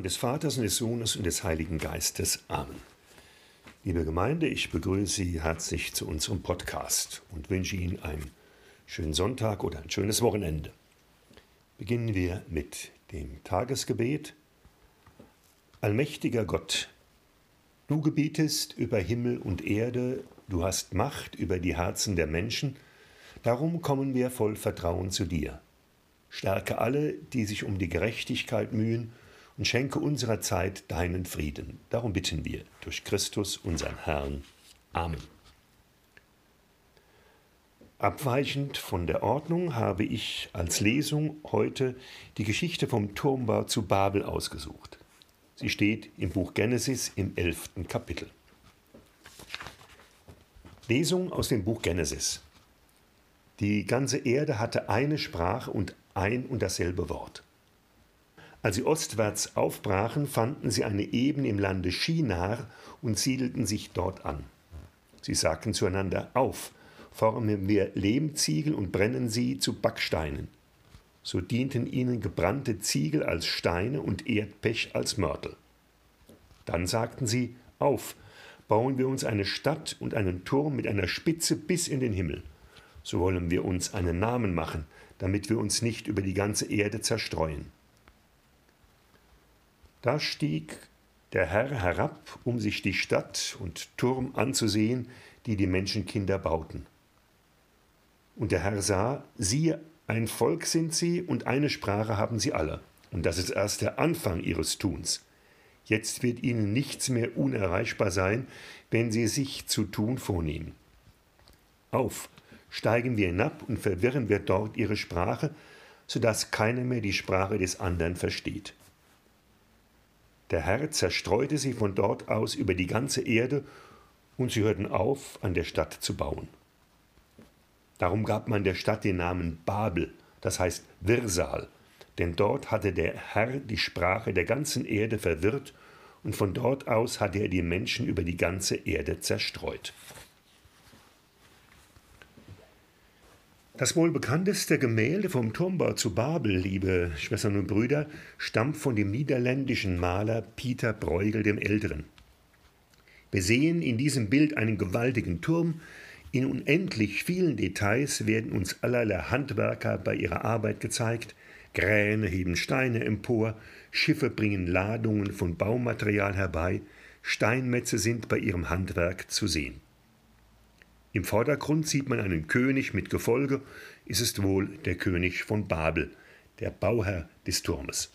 Namen des Vaters und des Sohnes und des Heiligen Geistes. Amen. Liebe Gemeinde, ich begrüße Sie herzlich zu unserem Podcast und wünsche Ihnen einen schönen Sonntag oder ein schönes Wochenende. Beginnen wir mit dem Tagesgebet. Allmächtiger Gott, du gebietest über Himmel und Erde, du hast Macht über die Herzen der Menschen, darum kommen wir voll Vertrauen zu dir. Stärke alle, die sich um die Gerechtigkeit mühen, und schenke unserer Zeit deinen Frieden. Darum bitten wir durch Christus, unseren Herrn. Amen. Abweichend von der Ordnung habe ich als Lesung heute die Geschichte vom Turmbau zu Babel ausgesucht. Sie steht im Buch Genesis im elften Kapitel. Lesung aus dem Buch Genesis. Die ganze Erde hatte eine Sprache und ein und dasselbe Wort. Als sie ostwärts aufbrachen, fanden sie eine Ebene im Lande Shinar und siedelten sich dort an. Sie sagten zueinander, auf, formen wir Lehmziegel und brennen sie zu Backsteinen. So dienten ihnen gebrannte Ziegel als Steine und Erdpech als Mörtel. Dann sagten sie, auf, bauen wir uns eine Stadt und einen Turm mit einer Spitze bis in den Himmel. So wollen wir uns einen Namen machen, damit wir uns nicht über die ganze Erde zerstreuen. Da stieg der Herr herab, um sich die Stadt und Turm anzusehen, die die Menschenkinder bauten. Und der Herr sah, siehe, ein Volk sind sie und eine Sprache haben sie alle. Und das ist erst der Anfang ihres Tuns. Jetzt wird ihnen nichts mehr unerreichbar sein, wenn sie sich zu tun vornehmen. Auf, steigen wir hinab und verwirren wir dort ihre Sprache, so dass keiner mehr die Sprache des anderen versteht. Der Herr zerstreute sie von dort aus über die ganze Erde, und sie hörten auf, an der Stadt zu bauen. Darum gab man der Stadt den Namen Babel, das heißt Wirsal, denn dort hatte der Herr die Sprache der ganzen Erde verwirrt, und von dort aus hatte er die Menschen über die ganze Erde zerstreut. Das wohl bekannteste Gemälde vom Turmbau zu Babel, liebe Schwestern und Brüder, stammt von dem niederländischen Maler Pieter Bruegel dem Älteren. Wir sehen in diesem Bild einen gewaltigen Turm. In unendlich vielen Details werden uns allerlei Handwerker bei ihrer Arbeit gezeigt. Kräne heben Steine empor, Schiffe bringen Ladungen von Baumaterial herbei, Steinmetze sind bei ihrem Handwerk zu sehen. Im Vordergrund sieht man einen König mit Gefolge, ist es wohl der König von Babel, der Bauherr des Turmes.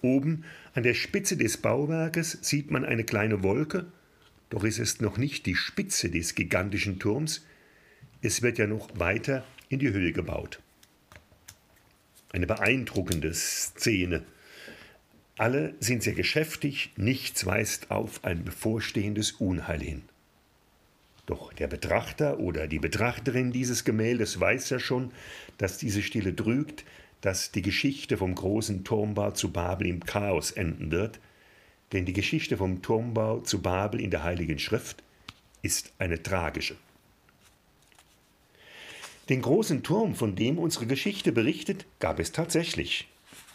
Oben an der Spitze des Bauwerkes sieht man eine kleine Wolke, doch ist es noch nicht die Spitze des gigantischen Turms, es wird ja noch weiter in die Höhe gebaut. Eine beeindruckende Szene. Alle sind sehr geschäftig, nichts weist auf ein bevorstehendes Unheil hin. Doch der Betrachter oder die Betrachterin dieses Gemäldes weiß ja schon, dass diese Stille trügt, dass die Geschichte vom großen Turmbau zu Babel im Chaos enden wird, denn die Geschichte vom Turmbau zu Babel in der Heiligen Schrift ist eine tragische. Den großen Turm, von dem unsere Geschichte berichtet, gab es tatsächlich.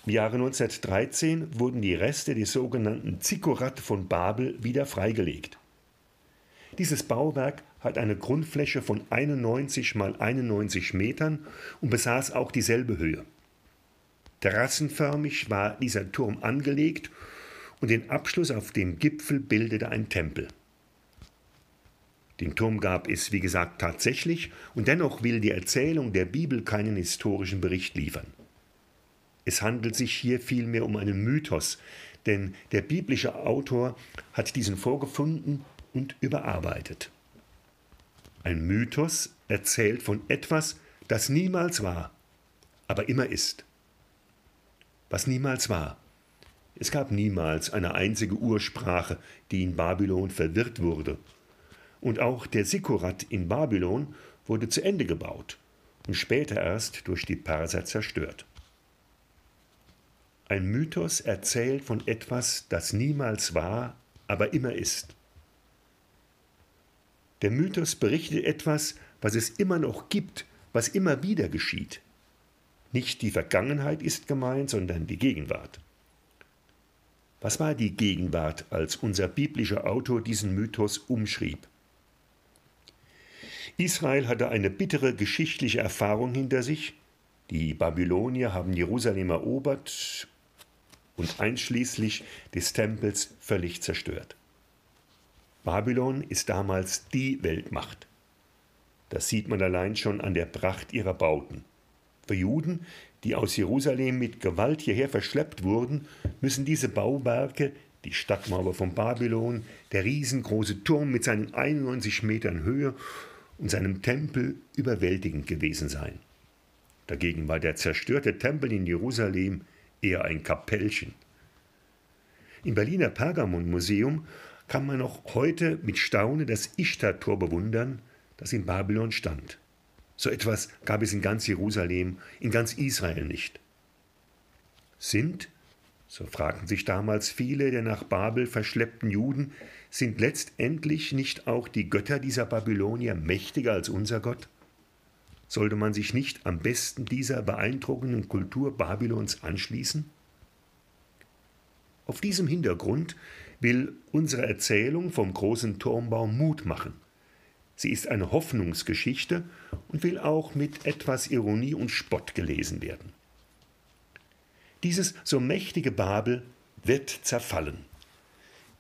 Im Jahre 1913 wurden die Reste des sogenannten Zikkurat von Babel wieder freigelegt. Dieses Bauwerk hat eine Grundfläche von 91 mal 91 Metern und besaß auch dieselbe Höhe. Terrassenförmig war dieser Turm angelegt und den Abschluss auf dem Gipfel bildete ein Tempel. Den Turm gab es, wie gesagt, tatsächlich, und dennoch will die Erzählung der Bibel keinen historischen Bericht liefern. Es handelt sich hier vielmehr um einen Mythos, denn der biblische Autor hat diesen vorgefunden und überarbeitet. Ein Mythos erzählt von etwas, das niemals war, aber immer ist. Was niemals war. Es gab niemals eine einzige Ursprache, die in Babylon verwirrt wurde. Und auch der Sikurat in Babylon wurde zu Ende gebaut und später erst durch die Perser zerstört. Ein Mythos erzählt von etwas, das niemals war, aber immer ist. Der Mythos berichtet etwas, was es immer noch gibt, was immer wieder geschieht. Nicht die Vergangenheit ist gemeint, sondern die Gegenwart. Was war die Gegenwart, als unser biblischer Autor diesen Mythos umschrieb? Israel hatte eine bittere geschichtliche Erfahrung hinter sich. Die Babylonier haben Jerusalem erobert und einschließlich des Tempels völlig zerstört. Babylon ist damals die Weltmacht. Das sieht man allein schon an der Pracht ihrer Bauten. Für Juden, die aus Jerusalem mit Gewalt hierher verschleppt wurden, müssen diese Bauwerke, die Stadtmauer von Babylon, der riesengroße Turm mit seinen 91 Metern Höhe und seinem Tempel überwältigend gewesen sein. Dagegen war der zerstörte Tempel in Jerusalem eher ein Kapellchen. Im Berliner Pergamon-Museum kann man noch heute mit Staunen das Ishtar-Tor bewundern, das in Babylon stand. So etwas gab es in ganz Jerusalem, in ganz Israel nicht. Sind, so fragten sich damals viele der nach Babel verschleppten Juden, sind letztendlich nicht auch die Götter dieser Babylonier mächtiger als unser Gott? Sollte man sich nicht am besten dieser beeindruckenden Kultur Babylons anschließen? Auf diesem Hintergrund will unsere Erzählung vom großen Turmbau Mut machen. Sie ist eine Hoffnungsgeschichte und will auch mit etwas Ironie und Spott gelesen werden. Dieses so mächtige Babel wird zerfallen.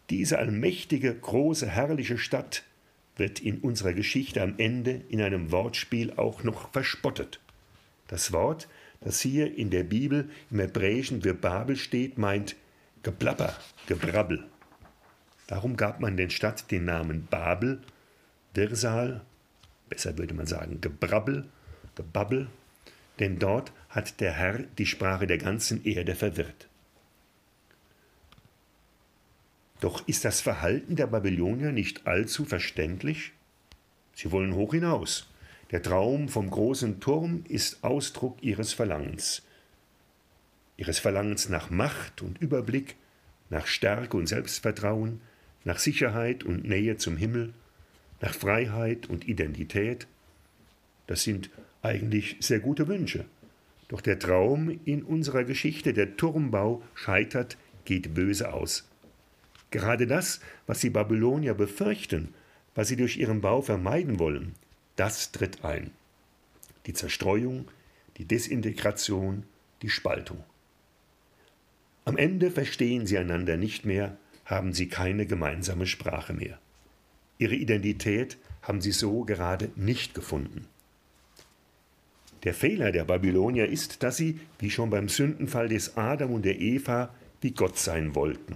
Diese allmächtige, große, herrliche Stadt wird in unserer Geschichte am Ende in einem Wortspiel auch noch verspottet. Das Wort, das hier in der Bibel im Hebräischen für Babel steht, meint Geplapper, Gebrabbel. Darum gab man den Stadt den Namen Babel, Dirsal, besser würde man sagen Gebrabbel, Gebabbel, denn dort hat der Herr die Sprache der ganzen Erde verwirrt. Doch ist das Verhalten der Babylonier nicht allzu verständlich? Sie wollen hoch hinaus. Der Traum vom großen Turm ist Ausdruck ihres Verlangens. Ihres Verlangens nach Macht und Überblick, nach Stärke und Selbstvertrauen, nach Sicherheit und Nähe zum Himmel, nach Freiheit und Identität. Das sind eigentlich sehr gute Wünsche. Doch der Traum in unserer Geschichte, der Turmbau, scheitert, geht böse aus. Gerade das, was die Babylonier befürchten, was sie durch ihren Bau vermeiden wollen, das tritt ein. Die Zerstreuung, die Desintegration, die Spaltung. Am Ende verstehen sie einander nicht mehr, haben sie keine gemeinsame Sprache mehr. Ihre Identität haben sie so gerade nicht gefunden. Der Fehler der Babylonier ist, dass sie, wie schon beim Sündenfall des Adam und der Eva, wie Gott sein wollten.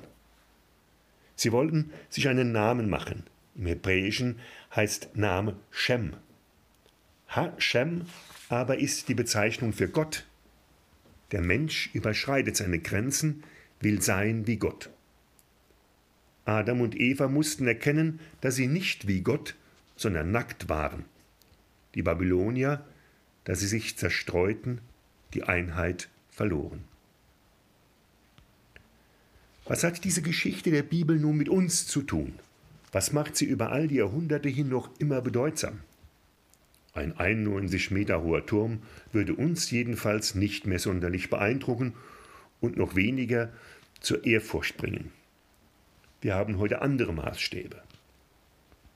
Sie wollten sich einen Namen machen. Im Hebräischen heißt Name Shem. Ha-Shem aber ist die Bezeichnung für Gott. Der Mensch überschreitet seine Grenzen, will sein wie Gott. Adam und Eva mussten erkennen, dass sie nicht wie Gott, sondern nackt waren. Die Babylonier, dass sie sich zerstreuten, die Einheit verloren. Was hat diese Geschichte der Bibel nun mit uns zu tun? Was macht sie über all die Jahrhunderte hin noch immer bedeutsam? Ein 91 Meter hoher Turm würde uns jedenfalls nicht mehr sonderlich beeindrucken und noch weniger zur Ehrfurcht bringen. Wir haben heute andere Maßstäbe.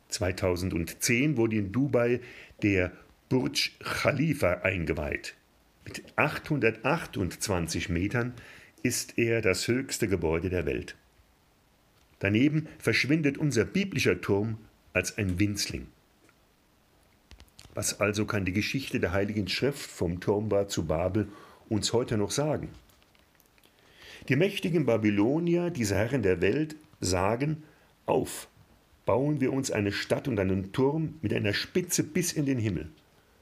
2010 wurde in Dubai der Burj Khalifa eingeweiht. Mit 828 Metern ist er das höchste Gebäude der Welt. Daneben verschwindet unser biblischer Turm als ein Winzling. Was also kann die Geschichte der Heiligen Schrift vom Turmbau zu Babel uns heute noch sagen? Die mächtigen Babylonier, diese Herren der Welt, sagen, auf, bauen wir uns eine Stadt und einen Turm mit einer Spitze bis in den Himmel.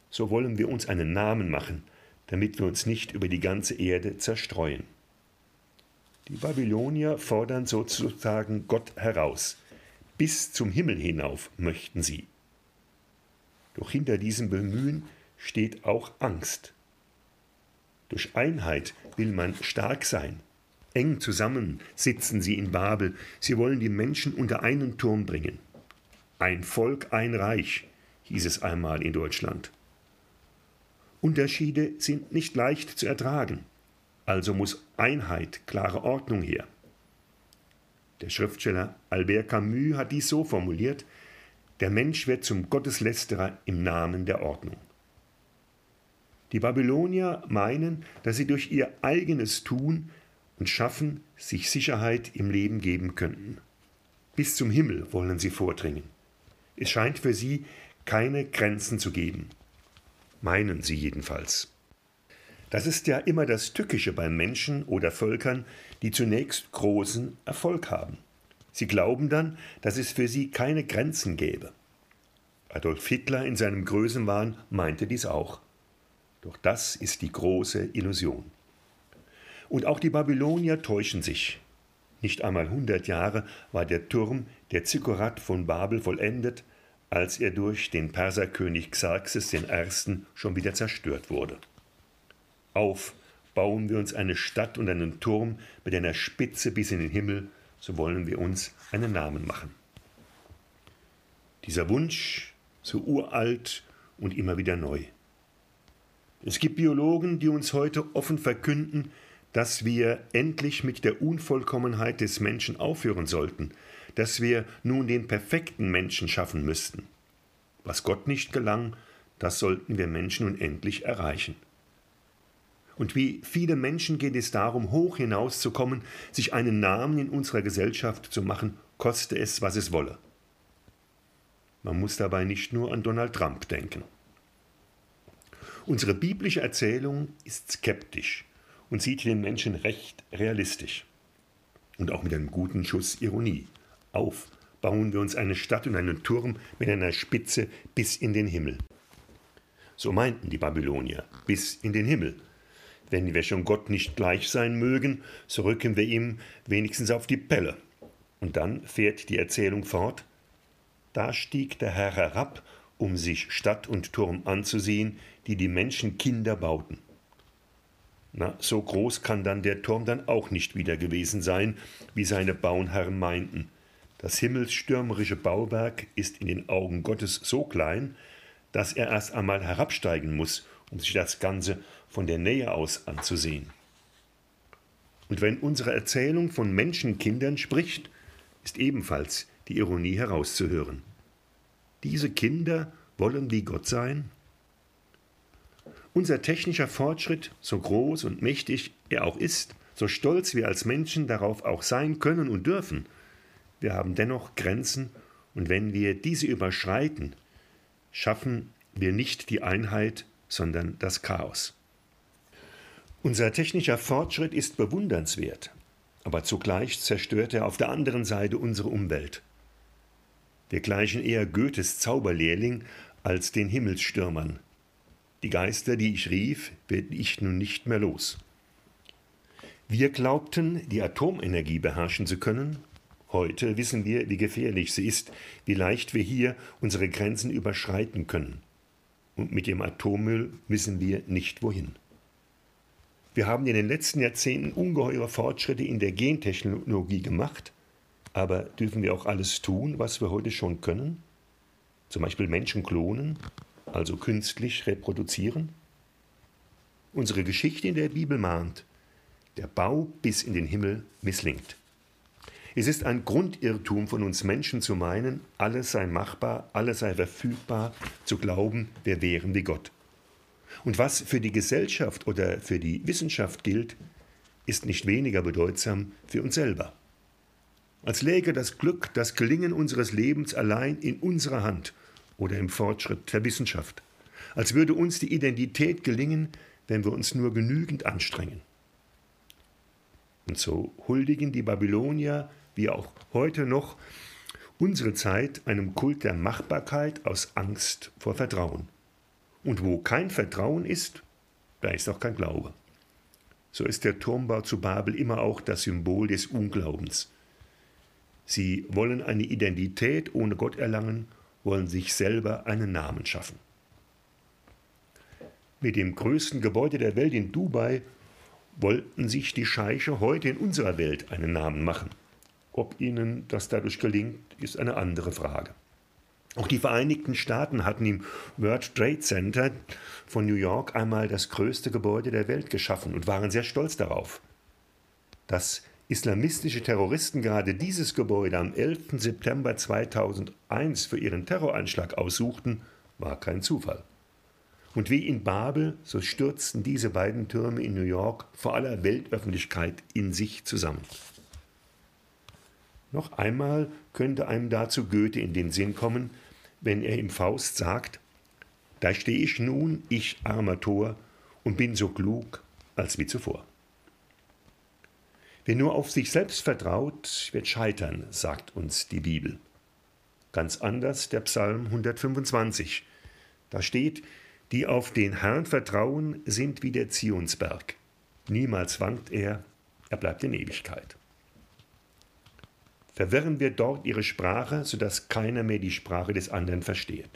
So wollen wir uns einen Namen machen, damit wir uns nicht über die ganze Erde zerstreuen. Die Babylonier fordern sozusagen Gott heraus. Bis zum Himmel hinauf möchten sie. Doch hinter diesem Bemühen steht auch Angst. Durch Einheit will man stark sein. Eng zusammen sitzen sie in Babel. Sie wollen die Menschen unter einen Turm bringen. Ein Volk, ein Reich, hieß es einmal in Deutschland. Unterschiede sind nicht leicht zu ertragen. Also muss Einheit, klare Ordnung her. Der Schriftsteller Albert Camus hat dies so formuliert, der Mensch wird zum Gotteslästerer im Namen der Ordnung. Die Babylonier meinen, dass sie durch ihr eigenes Tun und Schaffen sich Sicherheit im Leben geben könnten. Bis zum Himmel wollen sie vordringen. Es scheint für sie keine Grenzen zu geben. Meinen sie jedenfalls. Das ist ja immer das Tückische bei Menschen oder Völkern, die zunächst großen Erfolg haben. Sie glauben dann, dass es für sie keine Grenzen gäbe. Adolf Hitler in seinem Größenwahn meinte dies auch. Doch das ist die große Illusion. Und auch die Babylonier täuschen sich. Nicht einmal hundert Jahre war der Turm der Zikkurat von Babel vollendet, als er durch den Perserkönig Xerxes I. schon wieder zerstört wurde. Auf, bauen wir uns eine Stadt und einen Turm mit einer Spitze bis in den Himmel, so wollen wir uns einen Namen machen. Dieser Wunsch, so uralt und immer wieder neu. Es gibt Biologen, die uns heute offen verkünden, dass wir endlich mit der Unvollkommenheit des Menschen aufhören sollten, dass wir nun den perfekten Menschen schaffen müssten. Was Gott nicht gelang, das sollten wir Menschen nun endlich erreichen. Und wie viele Menschen geht es darum, hoch hinauszukommen, sich einen Namen in unserer Gesellschaft zu machen, koste es, was es wolle. Man muss dabei nicht nur an Donald Trump denken. Unsere biblische Erzählung ist skeptisch und sieht den Menschen recht realistisch. Und auch mit einem guten Schuss Ironie. Auf, bauen wir uns eine Stadt und einen Turm mit einer Spitze bis in den Himmel. So meinten die Babylonier, bis in den Himmel, wenn wir schon Gott nicht gleich sein mögen, so rücken wir ihm wenigstens auf die Pelle. Und dann fährt die Erzählung fort. Da stieg der Herr herab, um sich Stadt und Turm anzusehen, die die Menschen Kinder bauten. Na, so groß kann dann der Turm dann auch nicht wieder gewesen sein, wie seine Bauherren meinten. Das himmelsstürmerische Bauwerk ist in den Augen Gottes so klein, dass er erst einmal herabsteigen muss, um sich das Ganze von der Nähe aus anzusehen. Und wenn unsere Erzählung von Menschenkindern spricht, ist ebenfalls die Ironie herauszuhören. Diese Kinder wollen wie Gott sein? Unser technischer Fortschritt, so groß und mächtig er auch ist, so stolz wir als Menschen darauf auch sein können und dürfen, wir haben dennoch Grenzen, und wenn wir diese überschreiten, schaffen wir nicht die Einheit, sondern das Chaos. Unser technischer Fortschritt ist bewundernswert, aber zugleich zerstört er auf der anderen Seite unsere Umwelt. Wir gleichen eher Goethes Zauberlehrling als den Himmelsstürmern. Die Geister, die ich rief, werde ich nun nicht mehr los. Wir glaubten, die Atomenergie beherrschen zu können. Heute wissen wir, wie gefährlich sie ist, wie leicht wir hier unsere Grenzen überschreiten können. Und mit dem Atommüll wissen wir nicht wohin. Wir haben in den letzten Jahrzehnten ungeheure Fortschritte in der Gentechnologie gemacht, aber dürfen wir auch alles tun, was wir heute schon können? Zum Beispiel Menschen klonen, also künstlich reproduzieren? Unsere Geschichte in der Bibel mahnt, der Bau bis in den Himmel misslingt. Es ist ein Grundirrtum von uns Menschen zu meinen, alles sei machbar, alles sei verfügbar, zu glauben, wir wären wie Gott. Und was für die Gesellschaft oder für die Wissenschaft gilt, ist nicht weniger bedeutsam für uns selber. Als läge das Glück, das Gelingen unseres Lebens allein in unserer Hand oder im Fortschritt der Wissenschaft. Als würde uns die Identität gelingen, wenn wir uns nur genügend anstrengen. Und so huldigen die Babylonier, wie auch heute noch, unsere Zeit einem Kult der Machbarkeit aus Angst vor Vertrauen. Und wo kein Vertrauen ist, da ist auch kein Glaube. So ist der Turmbau zu Babel immer auch das Symbol des Unglaubens. Sie wollen eine Identität ohne Gott erlangen, wollen sich selber einen Namen schaffen. Mit dem größten Gebäude der Welt in Dubai wollten sich die Scheiche heute in unserer Welt einen Namen machen. Ob ihnen das dadurch gelingt, ist eine andere Frage. Auch die Vereinigten Staaten hatten im World Trade Center von New York einmal das größte Gebäude der Welt geschaffen und waren sehr stolz darauf. Das islamistische Terroristen gerade dieses Gebäude am 11. September 2001 für ihren Terroranschlag aussuchten, war kein Zufall. Und wie in Babel, so stürzten diese beiden Türme in New York vor aller Weltöffentlichkeit in sich zusammen. Noch einmal könnte einem dazu Goethe in den Sinn kommen, wenn er im Faust sagt, da stehe ich nun, ich armer Tor, und bin so klug als wie zuvor. Wer nur auf sich selbst vertraut, wird scheitern, sagt uns die Bibel. Ganz anders der Psalm 125. Da steht, die auf den Herrn vertrauen, sind wie der Zionsberg. Niemals wankt er, er bleibt in Ewigkeit. Verwirren wir dort ihre Sprache, sodass keiner mehr die Sprache des anderen versteht.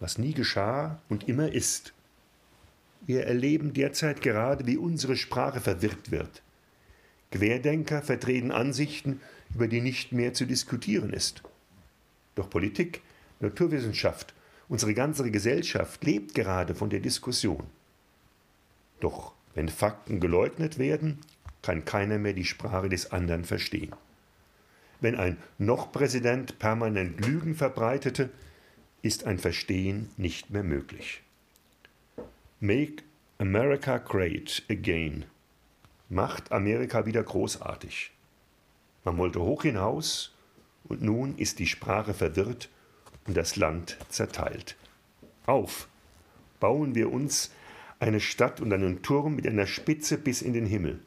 Was nie geschah und immer ist. Wir erleben derzeit gerade, wie unsere Sprache verwirrt wird. Querdenker vertreten Ansichten, über die nicht mehr zu diskutieren ist. Doch Politik, Naturwissenschaft, unsere ganze Gesellschaft lebt gerade von der Diskussion. Doch wenn Fakten geleugnet werden, kann keiner mehr die Sprache des anderen verstehen. Wenn ein Noch-Präsident permanent Lügen verbreitete, ist ein Verstehen nicht mehr möglich. Make America Great Again macht Amerika wieder großartig. Man wollte hoch hinaus und nun ist die Sprache verwirrt und das Land zerteilt. Auf, bauen wir uns eine Stadt und einen Turm mit einer Spitze bis in den Himmel.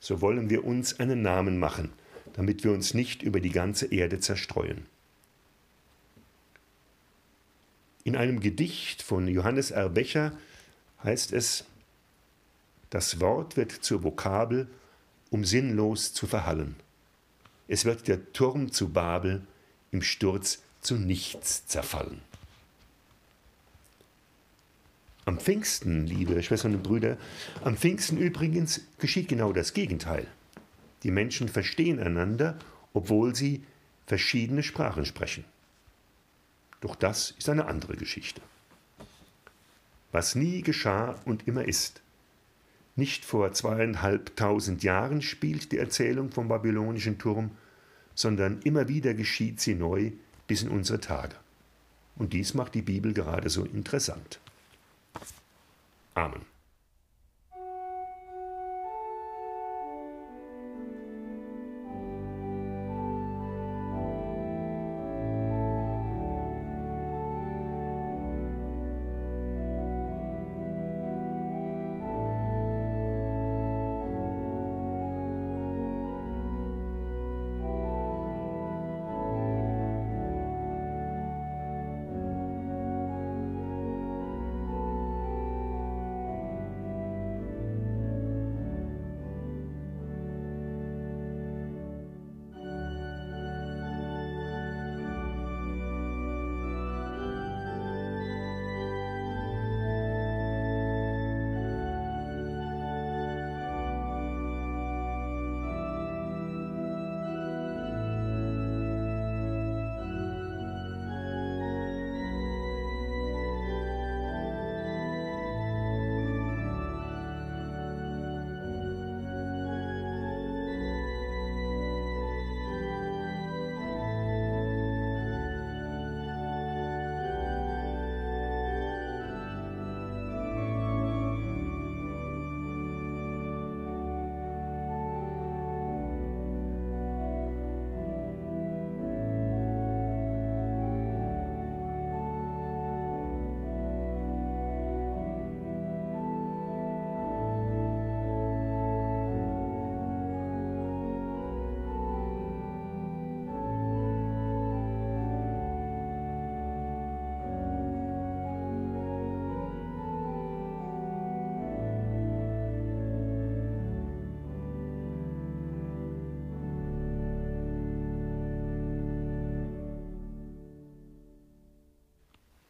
So wollen wir uns einen Namen machen, damit wir uns nicht über die ganze Erde zerstreuen. In einem Gedicht von Johannes R. Becher heißt es, das Wort wird zur Vokabel, um sinnlos zu verhallen. Es wird der Turm zu Babel im Sturz zu nichts zerfallen. Am Pfingsten, liebe Schwestern und Brüder, am Pfingsten übrigens geschieht genau das Gegenteil. Die Menschen verstehen einander, obwohl sie verschiedene Sprachen sprechen. Doch das ist eine andere Geschichte. Was nie geschah und immer ist, nicht vor zweieinhalbtausend Jahren spielt die Erzählung vom babylonischen Turm, sondern immer wieder geschieht sie neu bis in unsere Tage. Und dies macht die Bibel gerade so interessant. Amen.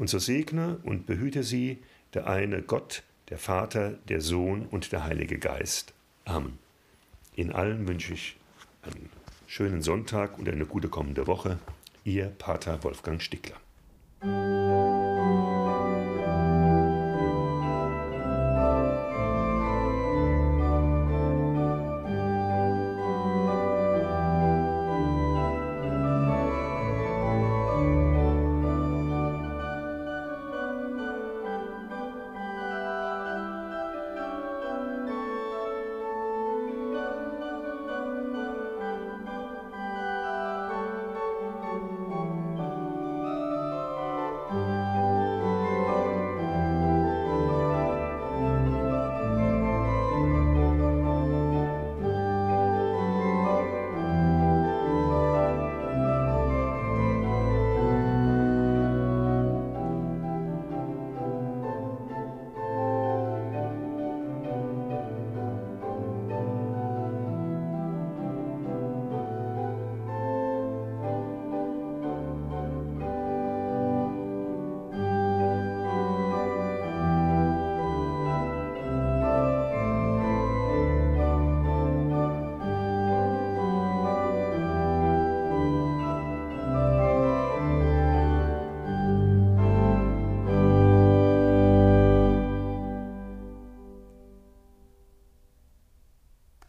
Und so segne und behüte sie der eine Gott, der Vater, der Sohn und der Heilige Geist. Amen. In allen wünsche ich einen schönen Sonntag und eine gute kommende Woche. Ihr Pater Wolfgang Stickler.